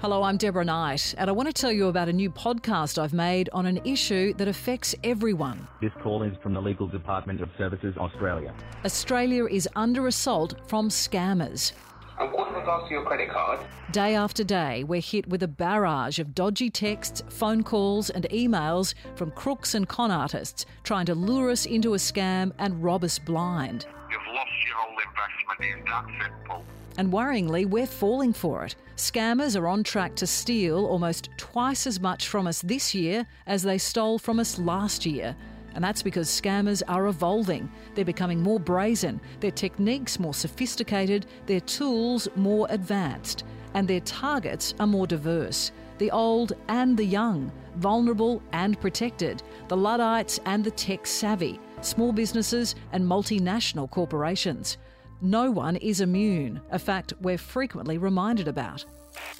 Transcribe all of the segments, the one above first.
Hello, I'm Deborah Knight, and I want to tell you about a new podcast I've made on an issue that affects everyone. This call is from the Legal Department of Services Australia. Australia is under assault from scammers. And what in regards to your credit card? Day after day, we're hit with a barrage of dodgy texts, phone calls, and emails from crooks and con artists trying to lure us into a scam and rob us blind. You've lost your whole investment in that simple. And worryingly, we're falling for it. Scammers are on track to steal almost twice as much from us this year as they stole from us last year. And that's because scammers are evolving. They're becoming more brazen, their techniques more sophisticated, their tools more advanced, and their targets are more diverse. The old and the young, vulnerable and protected, the Luddites and the tech savvy, small businesses and multinational corporations. No one is immune, a fact we're frequently reminded about.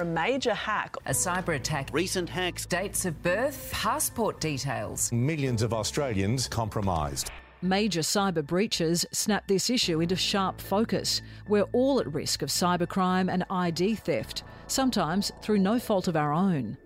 A major hack, a cyber attack, recent hacks, dates of birth, passport details. Millions of Australians compromised. Major cyber breaches snap this issue into sharp focus. We're all at risk of cybercrime and ID theft, sometimes through no fault of our own.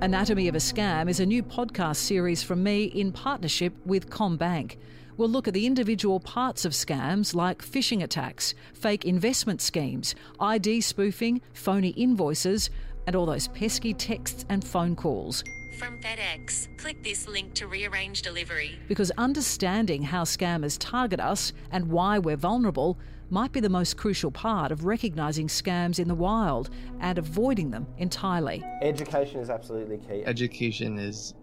Anatomy of a Scam is a new podcast series from me in partnership with CommBank. We'll look at the individual parts of scams like phishing attacks, fake investment schemes, ID spoofing, phony invoices, and all those pesky texts and phone calls. From FedEx, click this link to rearrange delivery. Because understanding how scammers target us and why we're vulnerable might be the most crucial part of recognising scams in the wild and avoiding them entirely. Education is absolutely key. Education is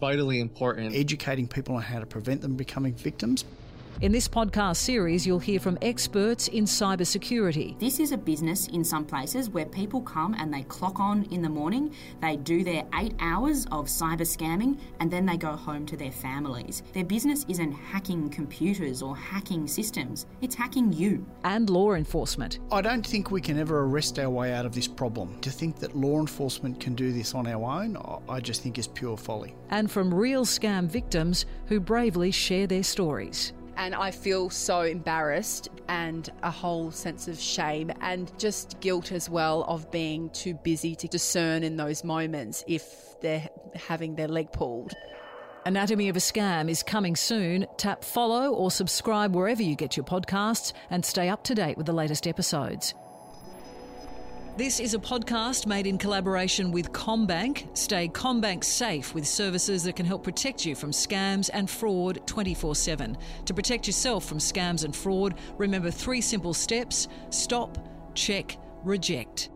vitally important. Educating people on how to prevent them becoming victims. In this podcast series, you'll hear from experts in cybersecurity. This is a business in some places where people come and they clock on in the morning, they do their eight hours of cyber scamming, and then they go home to their families. Their business isn't hacking computers or hacking systems, it's hacking you. And law enforcement. I don't think we can ever arrest our way out of this problem. To think that law enforcement can do this on our own, I just think is pure folly. And from real scam victims who bravely share their stories and I feel so embarrassed and a whole sense of shame and just guilt as well of being too busy to discern in those moments if they're having their leg pulled. Anatomy of a Scam is coming soon. Tap follow or subscribe wherever you get your podcasts and stay up to date with the latest episodes. This is a podcast made in collaboration with CommBank. Stay CommBank safe with services that can help protect you from scams and fraud 24 7. To protect yourself from scams and fraud, remember three simple steps stop, check, reject.